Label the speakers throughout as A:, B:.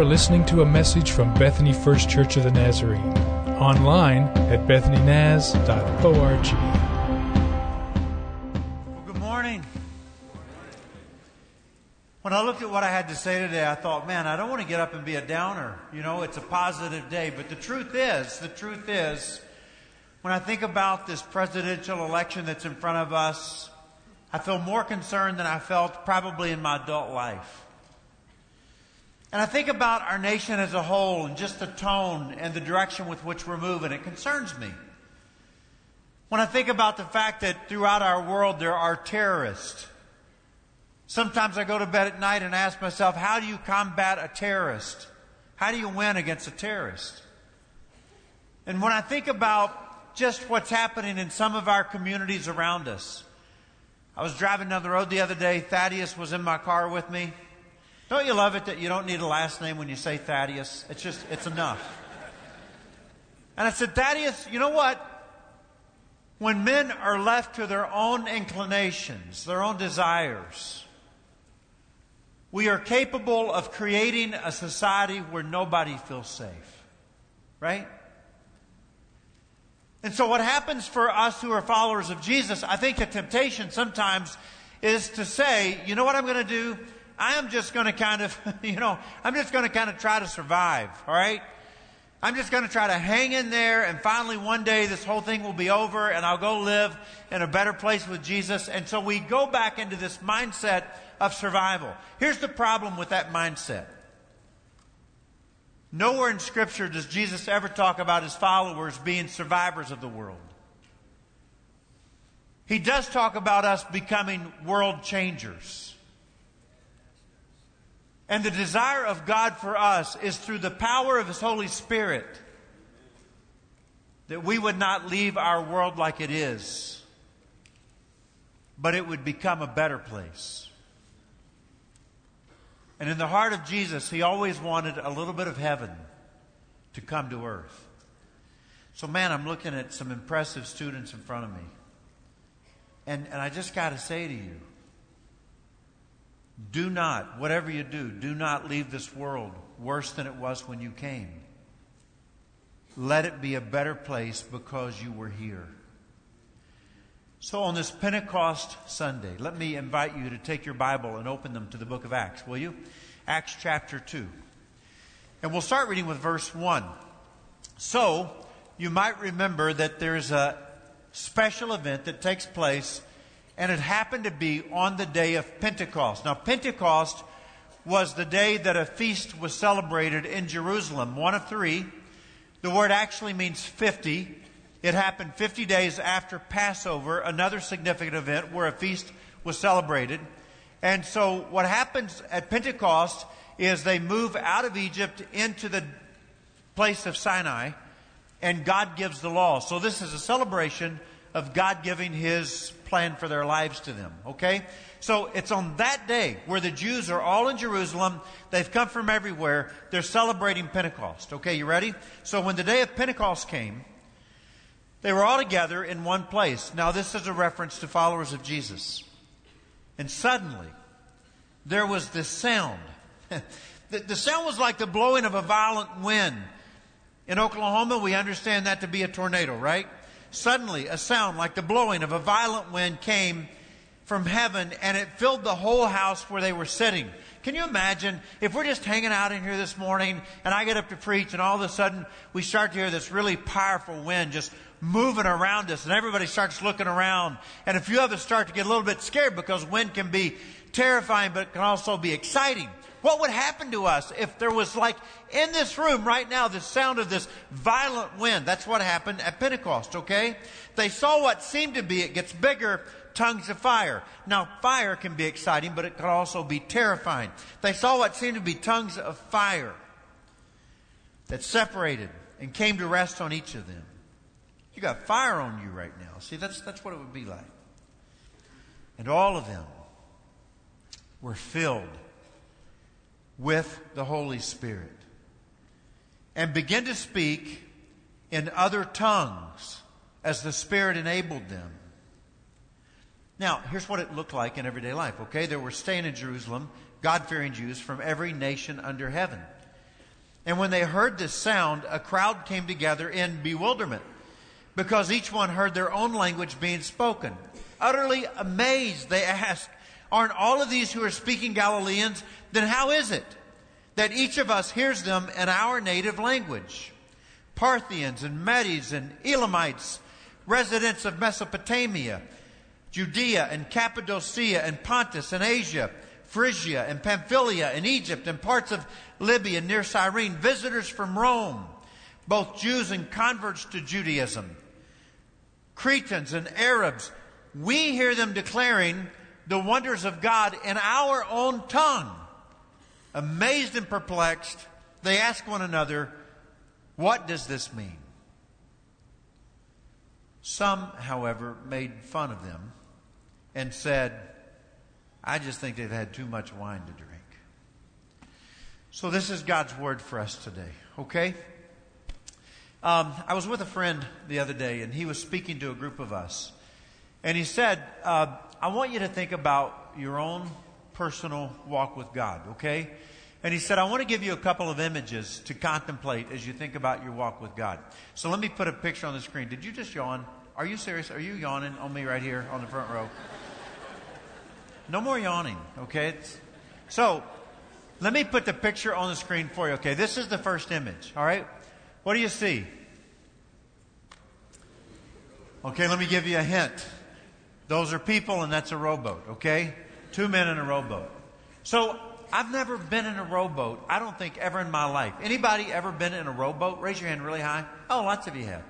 A: are listening to a message from Bethany First Church of the Nazarene. Online at bethanynaz.org.
B: Well, good morning. When I looked at what I had to say today, I thought, man, I don't want to get up and be a downer. You know, it's a positive day. But the truth is, the truth is, when I think about this presidential election that's in front of us, I feel more concerned than I felt probably in my adult life. And I think about our nation as a whole and just the tone and the direction with which we're moving. It concerns me. When I think about the fact that throughout our world there are terrorists, sometimes I go to bed at night and ask myself, how do you combat a terrorist? How do you win against a terrorist? And when I think about just what's happening in some of our communities around us, I was driving down the road the other day. Thaddeus was in my car with me. Don't you love it that you don't need a last name when you say Thaddeus? It's just, it's enough. And I said, Thaddeus, you know what? When men are left to their own inclinations, their own desires, we are capable of creating a society where nobody feels safe. Right? And so, what happens for us who are followers of Jesus, I think the temptation sometimes is to say, you know what I'm going to do? I am just going to kind of, you know, I'm just going to kind of try to survive, all right? I'm just going to try to hang in there and finally one day this whole thing will be over and I'll go live in a better place with Jesus. And so we go back into this mindset of survival. Here's the problem with that mindset. Nowhere in Scripture does Jesus ever talk about his followers being survivors of the world. He does talk about us becoming world changers. And the desire of God for us is through the power of His Holy Spirit that we would not leave our world like it is, but it would become a better place. And in the heart of Jesus, He always wanted a little bit of heaven to come to earth. So, man, I'm looking at some impressive students in front of me. And, and I just got to say to you, do not, whatever you do, do not leave this world worse than it was when you came. Let it be a better place because you were here. So, on this Pentecost Sunday, let me invite you to take your Bible and open them to the book of Acts, will you? Acts chapter 2. And we'll start reading with verse 1. So, you might remember that there's a special event that takes place and it happened to be on the day of Pentecost. Now, Pentecost was the day that a feast was celebrated in Jerusalem, one of three. The word actually means 50. It happened 50 days after Passover, another significant event where a feast was celebrated. And so, what happens at Pentecost is they move out of Egypt into the place of Sinai, and God gives the law. So, this is a celebration of God giving His plan for their lives to them. Okay? So it's on that day where the Jews are all in Jerusalem. They've come from everywhere. They're celebrating Pentecost. Okay, you ready? So when the day of Pentecost came, they were all together in one place. Now, this is a reference to followers of Jesus. And suddenly, there was this sound. the, the sound was like the blowing of a violent wind. In Oklahoma, we understand that to be a tornado, right? Suddenly, a sound like the blowing of a violent wind came from heaven and it filled the whole house where they were sitting. Can you imagine if we're just hanging out in here this morning and I get up to preach and all of a sudden we start to hear this really powerful wind just moving around us and everybody starts looking around and a few of us start to get a little bit scared because wind can be terrifying but it can also be exciting. What would happen to us if there was like in this room right now the sound of this violent wind? That's what happened at Pentecost, okay? They saw what seemed to be, it gets bigger, tongues of fire. Now, fire can be exciting, but it can also be terrifying. They saw what seemed to be tongues of fire that separated and came to rest on each of them. You got fire on you right now. See, that's, that's what it would be like. And all of them were filled with the Holy Spirit and begin to speak in other tongues as the Spirit enabled them. Now, here's what it looked like in everyday life, okay? There were staying in Jerusalem, God fearing Jews from every nation under heaven. And when they heard this sound, a crowd came together in bewilderment because each one heard their own language being spoken. Utterly amazed, they asked, Aren't all of these who are speaking Galileans? Then how is it that each of us hears them in our native language? Parthians and Medes and Elamites, residents of Mesopotamia, Judea and Cappadocia and Pontus and Asia, Phrygia and Pamphylia and Egypt and parts of Libya near Cyrene, visitors from Rome, both Jews and converts to Judaism, Cretans and Arabs, we hear them declaring the wonders of God in our own tongue. Amazed and perplexed, they ask one another, What does this mean? Some, however, made fun of them and said, I just think they've had too much wine to drink. So, this is God's word for us today, okay? Um, I was with a friend the other day, and he was speaking to a group of us. And he said, uh, I want you to think about your own personal walk with God, okay? And he said, I want to give you a couple of images to contemplate as you think about your walk with God. So let me put a picture on the screen. Did you just yawn? Are you serious? Are you yawning on me right here on the front row? No more yawning, okay? It's, so let me put the picture on the screen for you, okay? This is the first image, all right? What do you see? Okay, let me give you a hint. Those are people and that's a rowboat, okay? Two men in a rowboat. So, I've never been in a rowboat, I don't think ever in my life. Anybody ever been in a rowboat? Raise your hand really high. Oh, lots of you have.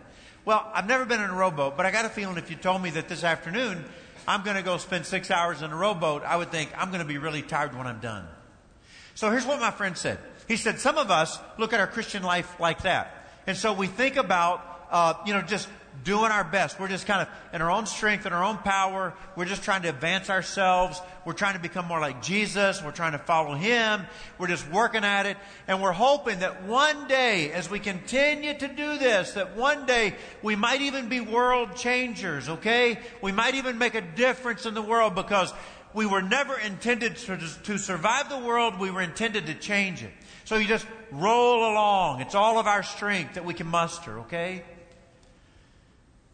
B: Well, I've never been in a rowboat, but I got a feeling if you told me that this afternoon I'm going to go spend six hours in a rowboat, I would think I'm going to be really tired when I'm done. So here's what my friend said. He said, some of us look at our Christian life like that. And so we think about, uh, you know, just doing our best. We're just kind of in our own strength in our own power. We're just trying to advance ourselves. We're trying to become more like Jesus. We're trying to follow Him. We're just working at it. And we're hoping that one day, as we continue to do this, that one day we might even be world changers, okay? We might even make a difference in the world because we were never intended to, to survive the world. We were intended to change it. So you just roll along. It's all of our strength that we can muster, okay?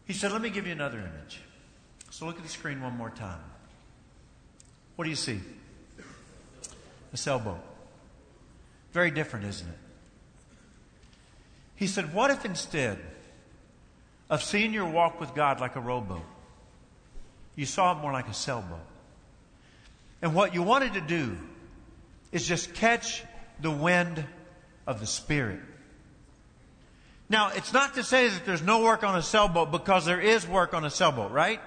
B: He said, Let me give you another image. So look at the screen one more time. What do you see? A sailboat. Very different, isn't it? He said, What if instead of seeing your walk with God like a rowboat, you saw it more like a sailboat? And what you wanted to do is just catch the wind of the Spirit. Now, it's not to say that there's no work on a sailboat because there is work on a sailboat, right?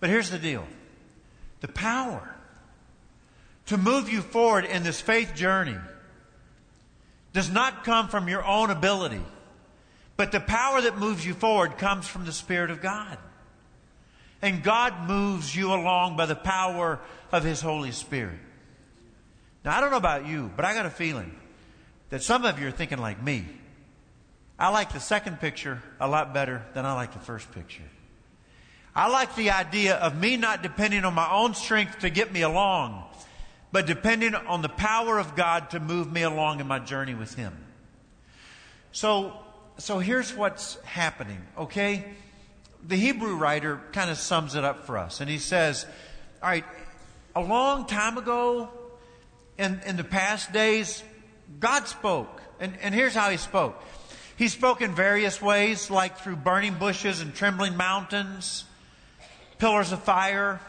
B: But here's the deal. The power to move you forward in this faith journey does not come from your own ability, but the power that moves you forward comes from the Spirit of God. And God moves you along by the power of His Holy Spirit. Now, I don't know about you, but I got a feeling that some of you are thinking like me. I like the second picture a lot better than I like the first picture. I like the idea of me not depending on my own strength to get me along, but depending on the power of God to move me along in my journey with Him. So, so here's what's happening, okay? The Hebrew writer kind of sums it up for us, and he says, All right, a long time ago, in, in the past days, God spoke. And, and here's how He spoke he spoke in various ways, like through burning bushes and trembling mountains, pillars of fire.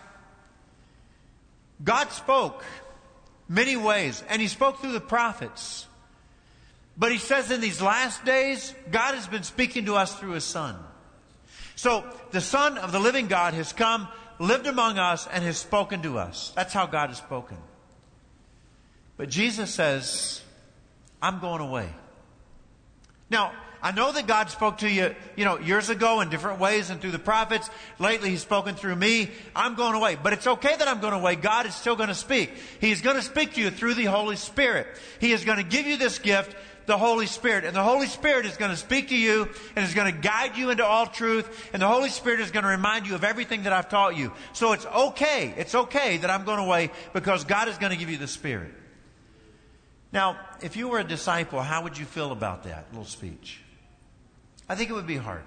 B: God spoke many ways, and He spoke through the prophets. But He says in these last days, God has been speaking to us through His Son. So the Son of the living God has come, lived among us, and has spoken to us. That's how God has spoken. But Jesus says, I'm going away. Now, I know that God spoke to you, you know, years ago in different ways and through the prophets. Lately, He's spoken through me. I'm going away. But it's okay that I'm going away. God is still going to speak. He's going to speak to you through the Holy Spirit. He is going to give you this gift, the Holy Spirit. And the Holy Spirit is going to speak to you and is going to guide you into all truth. And the Holy Spirit is going to remind you of everything that I've taught you. So it's okay. It's okay that I'm going away because God is going to give you the Spirit. Now, if you were a disciple, how would you feel about that little speech? I think it would be hard.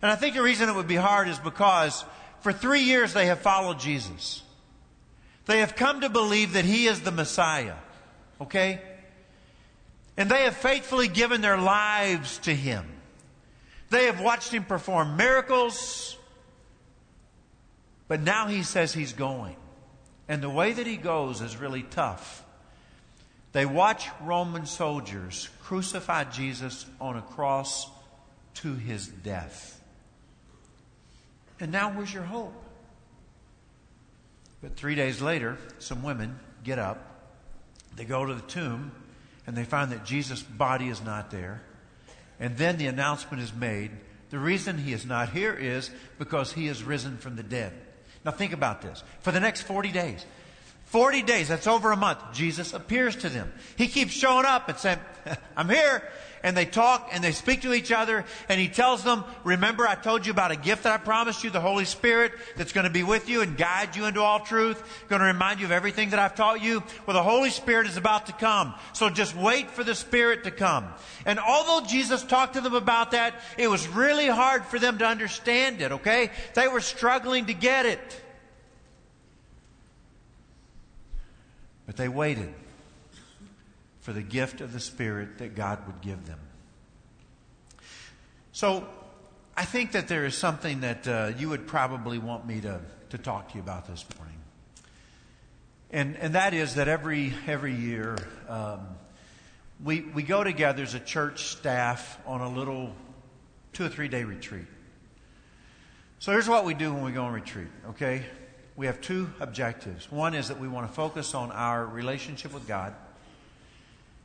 B: And I think the reason it would be hard is because for three years they have followed Jesus. They have come to believe that He is the Messiah. Okay? And they have faithfully given their lives to Him. They have watched Him perform miracles. But now He says He's going. And the way that He goes is really tough. They watch Roman soldiers crucify Jesus on a cross to his death. And now where's your hope? But three days later, some women get up, they go to the tomb, and they find that Jesus' body is not there. And then the announcement is made the reason he is not here is because he is risen from the dead. Now think about this. For the next 40 days, 40 days, that's over a month, Jesus appears to them. He keeps showing up and saying, I'm here. And they talk and they speak to each other and he tells them, remember I told you about a gift that I promised you, the Holy Spirit that's going to be with you and guide you into all truth, going to remind you of everything that I've taught you. Well, the Holy Spirit is about to come. So just wait for the Spirit to come. And although Jesus talked to them about that, it was really hard for them to understand it, okay? They were struggling to get it. But they waited for the gift of the Spirit that God would give them. So, I think that there is something that uh, you would probably want me to, to talk to you about this morning. And, and that is that every, every year um, we, we go together as a church staff on a little two or three day retreat. So here's what we do when we go on retreat, okay? We have two objectives. One is that we want to focus on our relationship with God.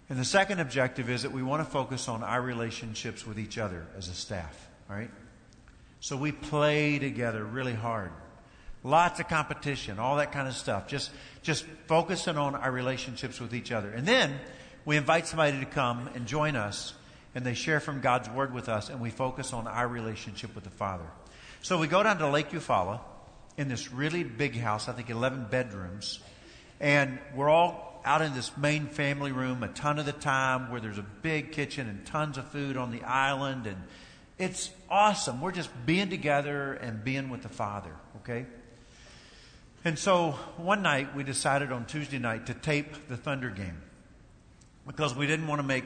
B: And the second objective is that we want to focus on our relationships with each other as a staff. All right? So we play together really hard. Lots of competition, all that kind of stuff. Just, just focusing on our relationships with each other. And then we invite somebody to come and join us, and they share from God's Word with us, and we focus on our relationship with the Father. So we go down to Lake Eufaula in this really big house, I think 11 bedrooms. And we're all out in this main family room a ton of the time where there's a big kitchen and tons of food on the island. And it's awesome. We're just being together and being with the Father, okay? And so one night we decided on Tuesday night to tape the Thunder game because we didn't want to make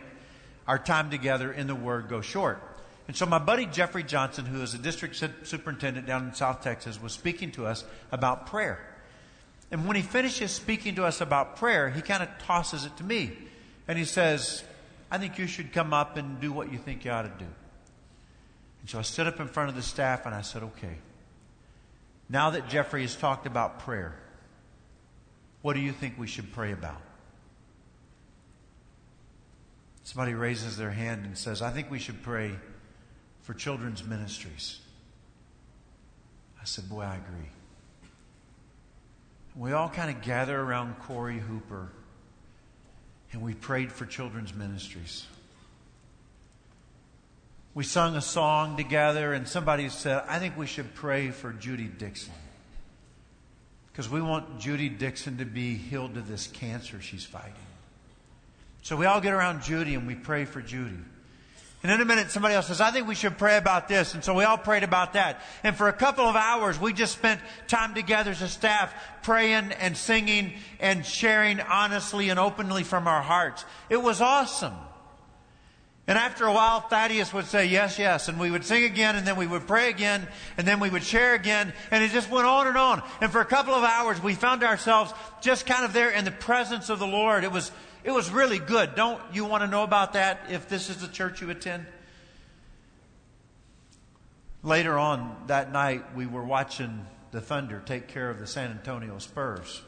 B: our time together in the Word go short. And so my buddy Jeffrey Johnson, who is a district superintendent down in South Texas, was speaking to us about prayer. And when he finishes speaking to us about prayer, he kind of tosses it to me. And he says, I think you should come up and do what you think you ought to do. And so I stood up in front of the staff and I said, okay. Now that Jeffrey has talked about prayer, what do you think we should pray about? Somebody raises their hand and says, I think we should pray for children's ministries. I said, Boy, I agree. We all kind of gather around Corey Hooper and we prayed for children's ministries. We sung a song together, and somebody said, I think we should pray for Judy Dixon. Because we want Judy Dixon to be healed of this cancer she's fighting. So we all get around Judy and we pray for Judy. And in a minute, somebody else says, I think we should pray about this. And so we all prayed about that. And for a couple of hours, we just spent time together as a staff praying and singing and sharing honestly and openly from our hearts. It was awesome. And after a while, Thaddeus would say, yes, yes. And we would sing again, and then we would pray again, and then we would share again. And it just went on and on. And for a couple of hours, we found ourselves just kind of there in the presence of the Lord. It was, it was really good. Don't you want to know about that if this is the church you attend? Later on that night, we were watching the Thunder take care of the San Antonio Spurs.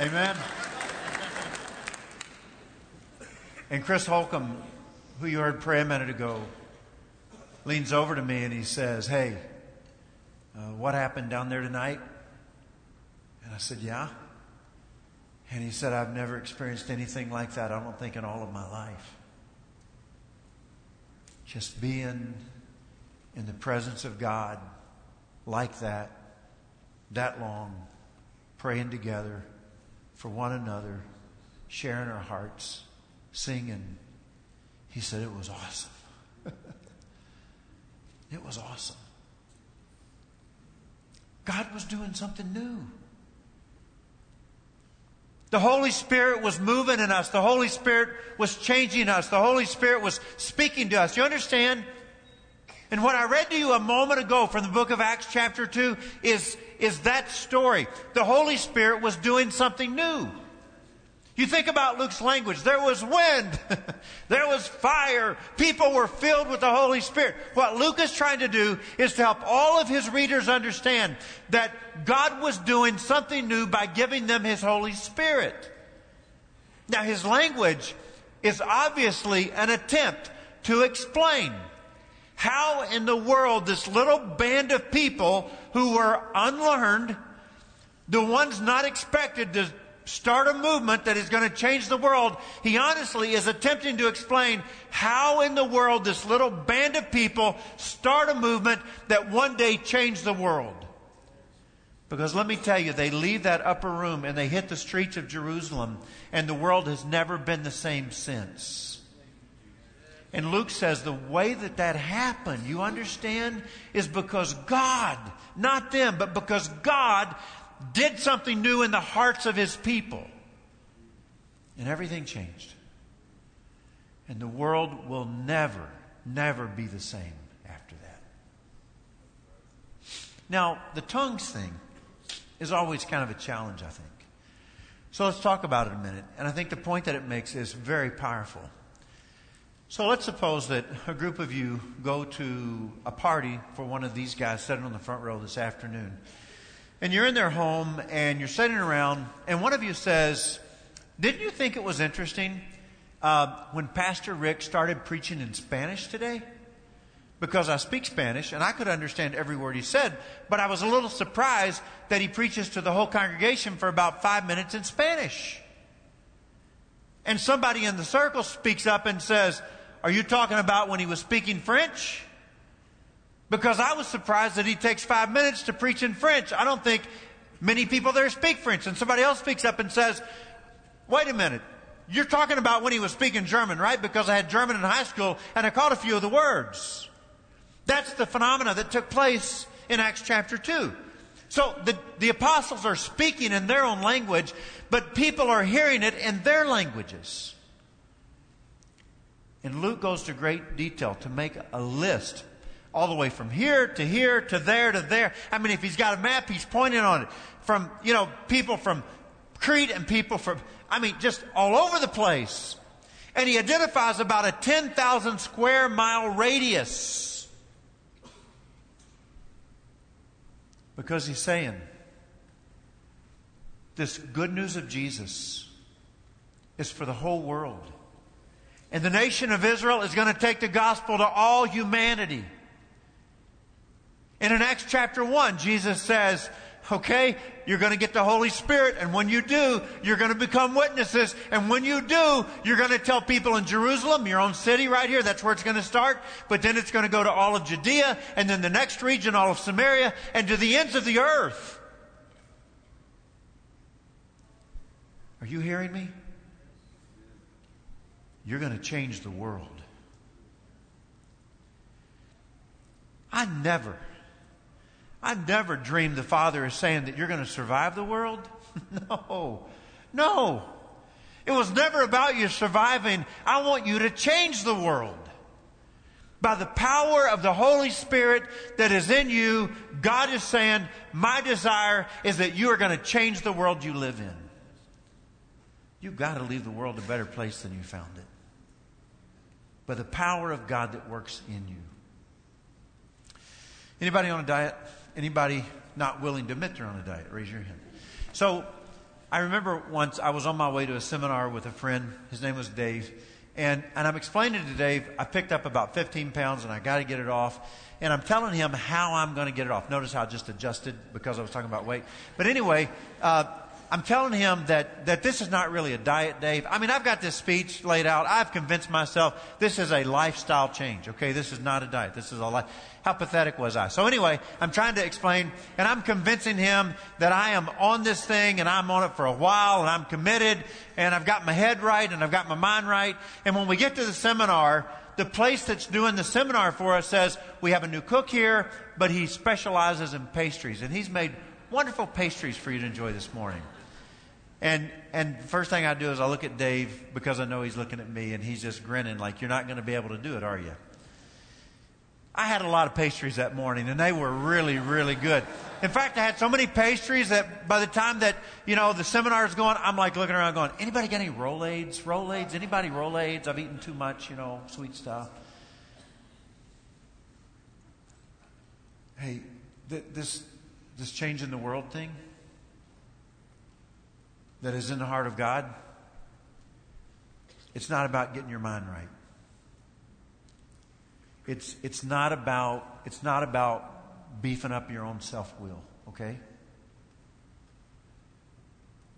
B: Amen. And Chris Holcomb, who you heard pray a minute ago, leans over to me and he says, Hey, uh, what happened down there tonight? And I said, Yeah. And he said, I've never experienced anything like that, I don't think, in all of my life. Just being in the presence of God like that, that long, praying together, for one another, sharing our hearts, singing. He said it was awesome. it was awesome. God was doing something new. The Holy Spirit was moving in us. The Holy Spirit was changing us. The Holy Spirit was speaking to us. You understand? And what I read to you a moment ago from the book of Acts chapter 2 is, is that story. The Holy Spirit was doing something new. You think about Luke's language. There was wind. there was fire. People were filled with the Holy Spirit. What Luke is trying to do is to help all of his readers understand that God was doing something new by giving them his Holy Spirit. Now, his language is obviously an attempt to explain how in the world this little band of people who were unlearned, the ones not expected to start a movement that is going to change the world, he honestly is attempting to explain how in the world this little band of people start a movement that one day change the world. Because let me tell you, they leave that upper room and they hit the streets of Jerusalem, and the world has never been the same since. And Luke says the way that that happened, you understand, is because God, not them, but because God did something new in the hearts of his people. And everything changed. And the world will never, never be the same after that. Now, the tongues thing is always kind of a challenge, I think. So let's talk about it a minute. And I think the point that it makes is very powerful. So let's suppose that a group of you go to a party for one of these guys sitting on the front row this afternoon and you're in their home and you're sitting around, and one of you says, Didn't you think it was interesting uh, when Pastor Rick started preaching in Spanish today? Because I speak Spanish and I could understand every word he said, but I was a little surprised that he preaches to the whole congregation for about five minutes in Spanish. And somebody in the circle speaks up and says, Are you talking about when he was speaking French? Because I was surprised that he takes five minutes to preach in French. I don't think many people there speak French. And somebody else speaks up and says, wait a minute. You're talking about when he was speaking German, right? Because I had German in high school and I caught a few of the words. That's the phenomena that took place in Acts chapter 2. So the, the apostles are speaking in their own language, but people are hearing it in their languages. And Luke goes to great detail to make a list all the way from here to here to there to there. I mean, if he's got a map, he's pointing on it. From, you know, people from Crete and people from, I mean, just all over the place. And he identifies about a 10,000 square mile radius. Because he's saying, this good news of Jesus is for the whole world. And the nation of Israel is going to take the gospel to all humanity. And in Acts chapter 1, Jesus says, okay, you're going to get the Holy Spirit, and when you do, you're going to become witnesses. And when you do, you're going to tell people in Jerusalem, your own city right here, that's where it's going to start. But then it's going to go to all of Judea, and then the next region, all of Samaria, and to the ends of the earth. Are you hearing me? You're going to change the world. I never I never dreamed the Father is saying that you're going to survive the world. no. No. It was never about you surviving. I want you to change the world. By the power of the Holy Spirit that is in you, God is saying, My desire is that you are going to change the world you live in. You've got to leave the world a better place than you found it. By the power of God that works in you. Anybody on a diet? Anybody not willing to admit they're on a diet? Raise your hand. So I remember once I was on my way to a seminar with a friend. His name was Dave. And, and I'm explaining to Dave, I picked up about 15 pounds and I got to get it off. And I'm telling him how I'm going to get it off. Notice how I just adjusted because I was talking about weight. But anyway, uh, I'm telling him that, that this is not really a diet, Dave. I mean, I've got this speech laid out. I've convinced myself this is a lifestyle change, okay? This is not a diet. This is a life. How pathetic was I? So anyway, I'm trying to explain and I'm convincing him that I am on this thing and I'm on it for a while and I'm committed and I've got my head right and I've got my mind right. And when we get to the seminar, the place that's doing the seminar for us says, we have a new cook here, but he specializes in pastries and he's made wonderful pastries for you to enjoy this morning. And and first thing I do is I look at Dave because I know he's looking at me and he's just grinning like you're not going to be able to do it, are you? I had a lot of pastries that morning and they were really, really good. In fact, I had so many pastries that by the time that, you know, the seminar is going, I'm like looking around going, anybody got any Rolaids? Rolaids? Anybody Rolaids? I've eaten too much, you know, sweet stuff. Hey, th- this, this change in the world thing, that is in the heart of God, it's not about getting your mind right. It's, it's not about, it's not about beefing up your own self-will, okay?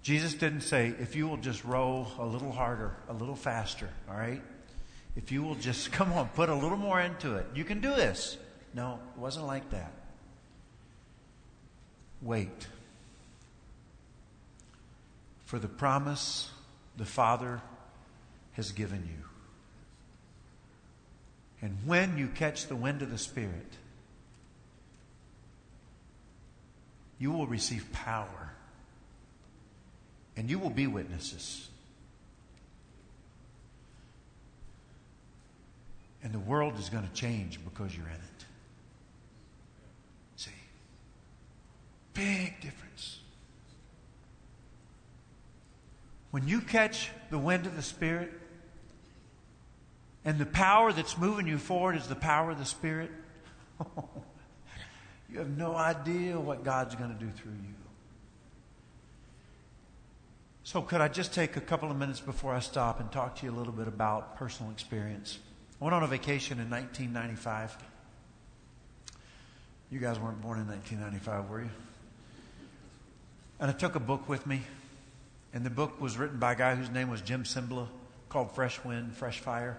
B: Jesus didn't say, if you will just row a little harder, a little faster, all right? If you will just, come on, put a little more into it, you can do this. No, it wasn't like that. Wait for the promise the Father has given you. And when you catch the wind of the Spirit, you will receive power and you will be witnesses. And the world is going to change because you're in it. See? Big difference. When you catch the wind of the Spirit, and the power that's moving you forward is the power of the Spirit, you have no idea what God's going to do through you. So, could I just take a couple of minutes before I stop and talk to you a little bit about personal experience? I went on a vacation in 1995. You guys weren't born in 1995, were you? And I took a book with me and the book was written by a guy whose name was Jim Cymbala called Fresh Wind, Fresh Fire.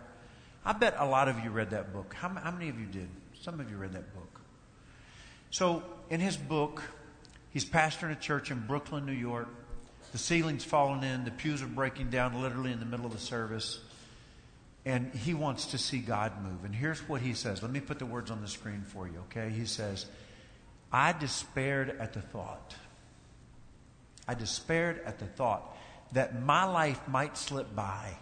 B: I bet a lot of you read that book. How, how many of you did? Some of you read that book. So, in his book, he's pastoring a church in Brooklyn, New York. The ceiling's falling in, the pews are breaking down literally in the middle of the service. And he wants to see God move. And here's what he says. Let me put the words on the screen for you, okay? He says, I despaired at the thought I despaired at the thought that my life might slip by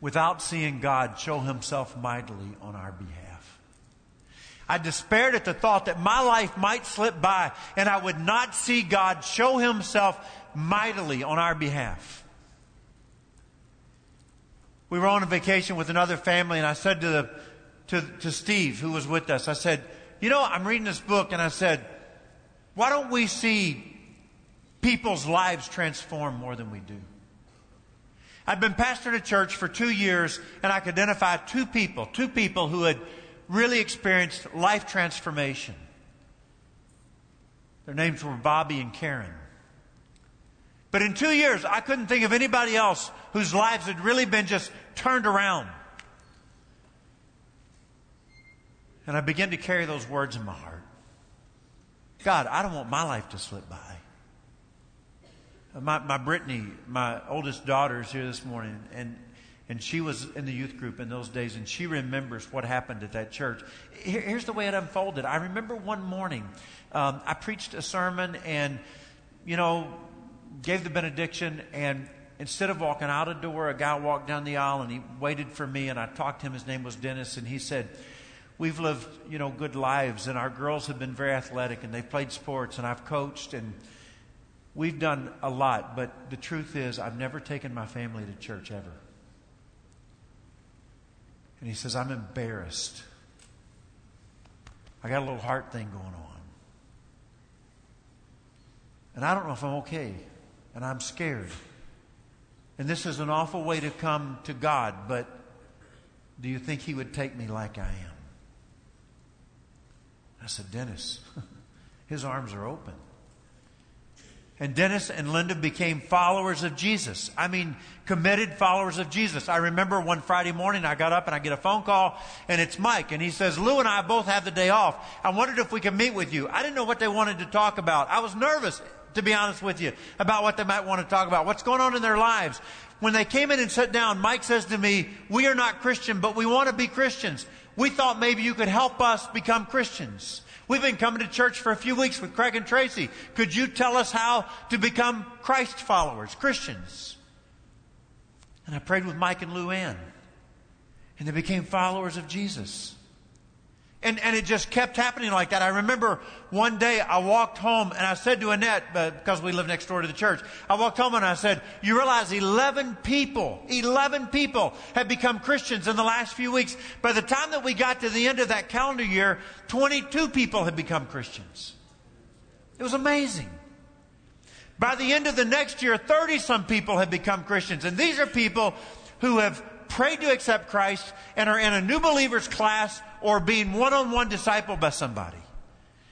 B: without seeing God show himself mightily on our behalf. I despaired at the thought that my life might slip by and I would not see God show himself mightily on our behalf. We were on a vacation with another family and I said to the, to, to Steve, who was with us, I said, you know, I'm reading this book and I said, why don't we see people's lives transform more than we do. I've been pastoring a church for two years and I could identify two people, two people who had really experienced life transformation. Their names were Bobby and Karen. But in two years, I couldn't think of anybody else whose lives had really been just turned around. And I began to carry those words in my heart. God, I don't want my life to slip by. My, my Brittany, my oldest daughter, is here this morning, and and she was in the youth group in those days, and she remembers what happened at that church. Here, here's the way it unfolded. I remember one morning, um, I preached a sermon, and you know, gave the benediction, and instead of walking out a door, a guy walked down the aisle, and he waited for me, and I talked to him. His name was Dennis, and he said. We've lived, you know, good lives, and our girls have been very athletic, and they've played sports, and I've coached, and We've done a lot, but the truth is, I've never taken my family to church ever. And he says, I'm embarrassed. I got a little heart thing going on. And I don't know if I'm okay. And I'm scared. And this is an awful way to come to God, but do you think He would take me like I am? I said, Dennis, His arms are open. And Dennis and Linda became followers of Jesus. I mean, committed followers of Jesus. I remember one Friday morning I got up and I get a phone call and it's Mike and he says, Lou and I both have the day off. I wondered if we could meet with you. I didn't know what they wanted to talk about. I was nervous, to be honest with you, about what they might want to talk about. What's going on in their lives. When they came in and sat down, Mike says to me, we are not Christian, but we want to be Christians. We thought maybe you could help us become Christians. We've been coming to church for a few weeks with Craig and Tracy. Could you tell us how to become Christ followers, Christians? And I prayed with Mike and Lou Ann. And they became followers of Jesus. And, and it just kept happening like that. I remember one day I walked home and I said to Annette, uh, because we live next door to the church, I walked home and I said, you realize 11 people, 11 people have become Christians in the last few weeks. By the time that we got to the end of that calendar year, 22 people had become Christians. It was amazing. By the end of the next year, 30 some people have become Christians. And these are people who have prayed to accept Christ and are in a new believers class or being one on one discipled by somebody.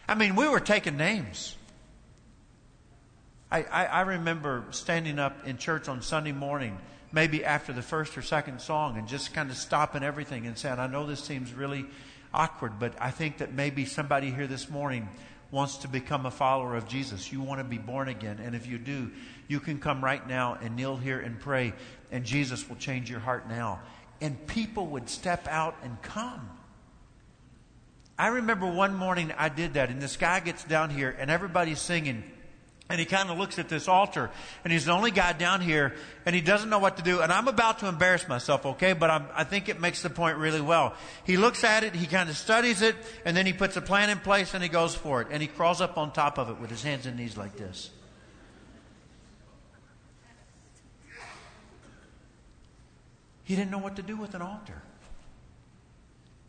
B: I mean, we were taking names. I, I, I, remember standing up in church on Sunday morning, maybe after the first or second song, and just kind of stopping everything and saying, I know this seems really awkward, but I think that maybe somebody here this morning wants to become a follower of Jesus. You want to be born again. And if you do, you can come right now and kneel here and pray, and Jesus will change your heart now. And people would step out and come. I remember one morning I did that, and this guy gets down here, and everybody's singing. And he kind of looks at this altar, and he's the only guy down here, and he doesn't know what to do. And I'm about to embarrass myself, okay? But I'm, i think it makes the point really well. He looks at it, he kind of studies it, and then he puts a plan in place, and he goes for it. And he crawls up on top of it with his hands and knees like this. He didn't know what to do with an altar.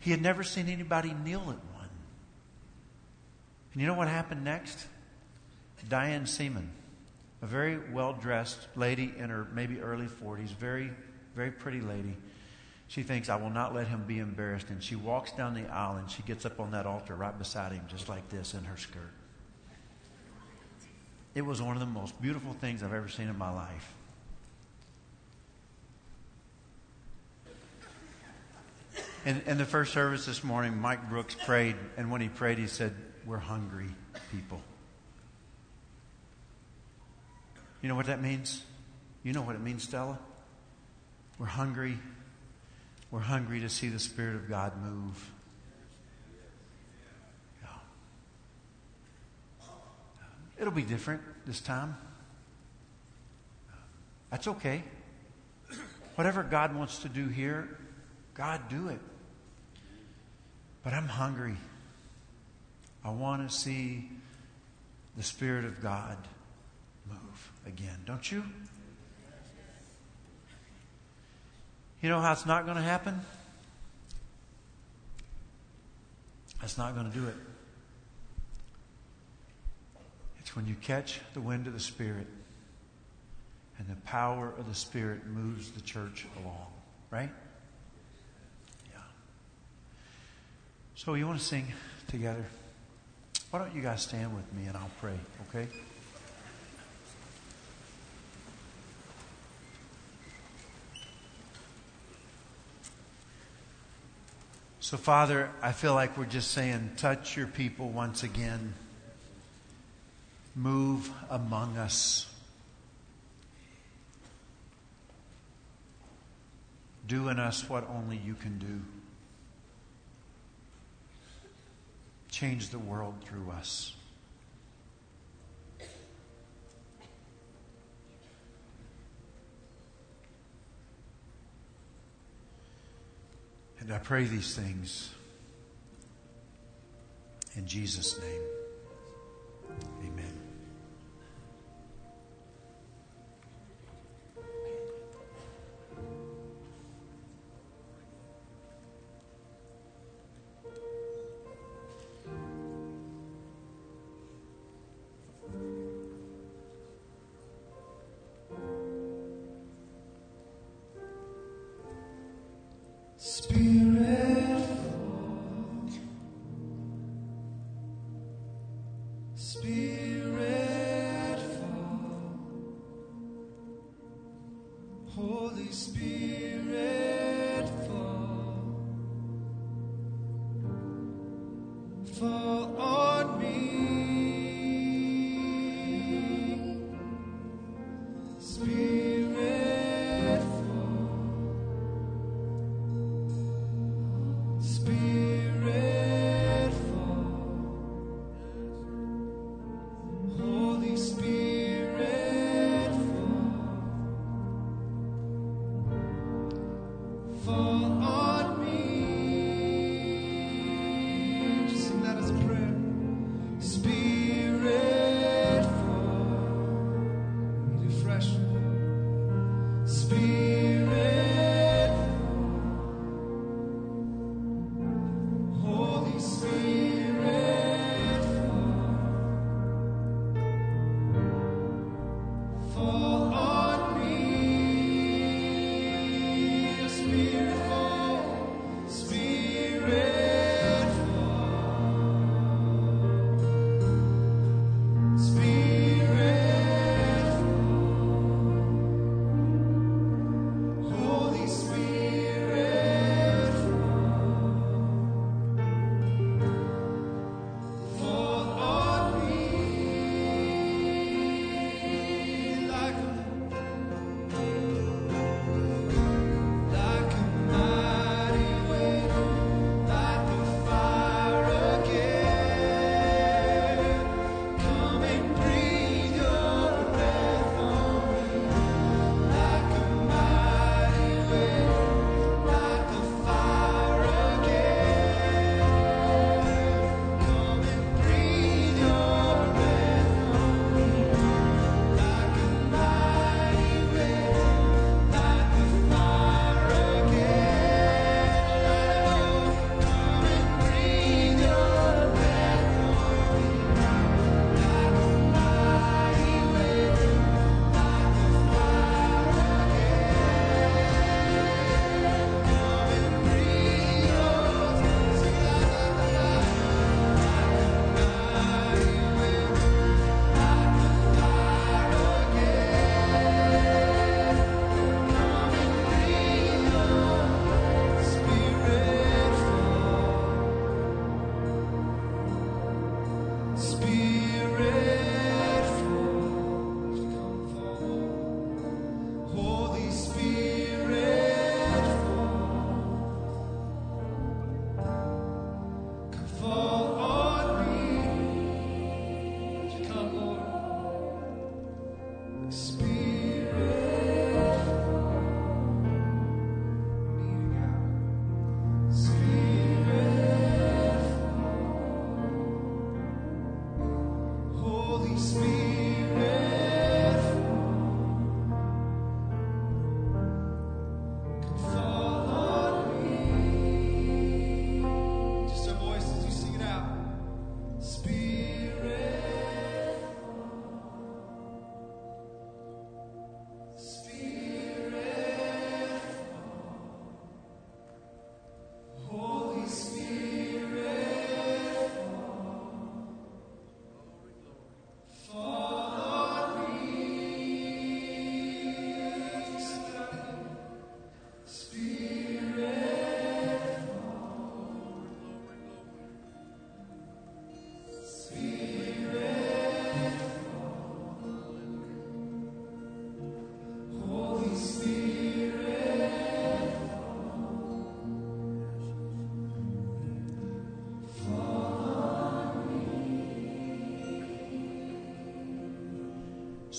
B: He had never seen anybody kneel at one. And you know what happened next? Diane Seaman, a very well dressed lady in her maybe early 40s, very, very pretty lady. She thinks, I will not let him be embarrassed. And she walks down the aisle and she gets up on that altar right beside him, just like this in her skirt. It was one of the most beautiful things I've ever seen in my life. In, in the first service this morning, Mike Brooks prayed, and when he prayed, he said, We're hungry people. You know what that means? You know what it means, Stella? We're hungry. We're hungry to see the Spirit of God move. Yeah. It'll be different this time. That's okay. Whatever God wants to do here, God, do it. But I'm hungry. I want to see the Spirit of God move again. Don't you? You know how it's not going to happen? That's not going to do it. It's when you catch the wind of the Spirit and the power of the Spirit moves the church along, right? So, you want to sing together? Why don't you guys stand with me and I'll pray, okay? So, Father, I feel like we're just saying, touch your people once again. Move among us. Do in us what only you can do. Change the world through us. And I pray these things in Jesus' name.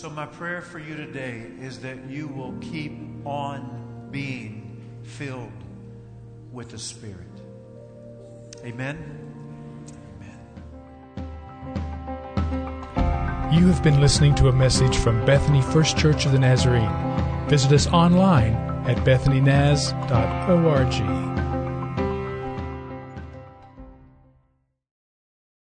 B: So, my prayer for you today is that you will keep on being filled with the Spirit. Amen. Amen.
A: You have been listening to a message from Bethany First Church of the Nazarene. Visit us online at bethanynaz.org.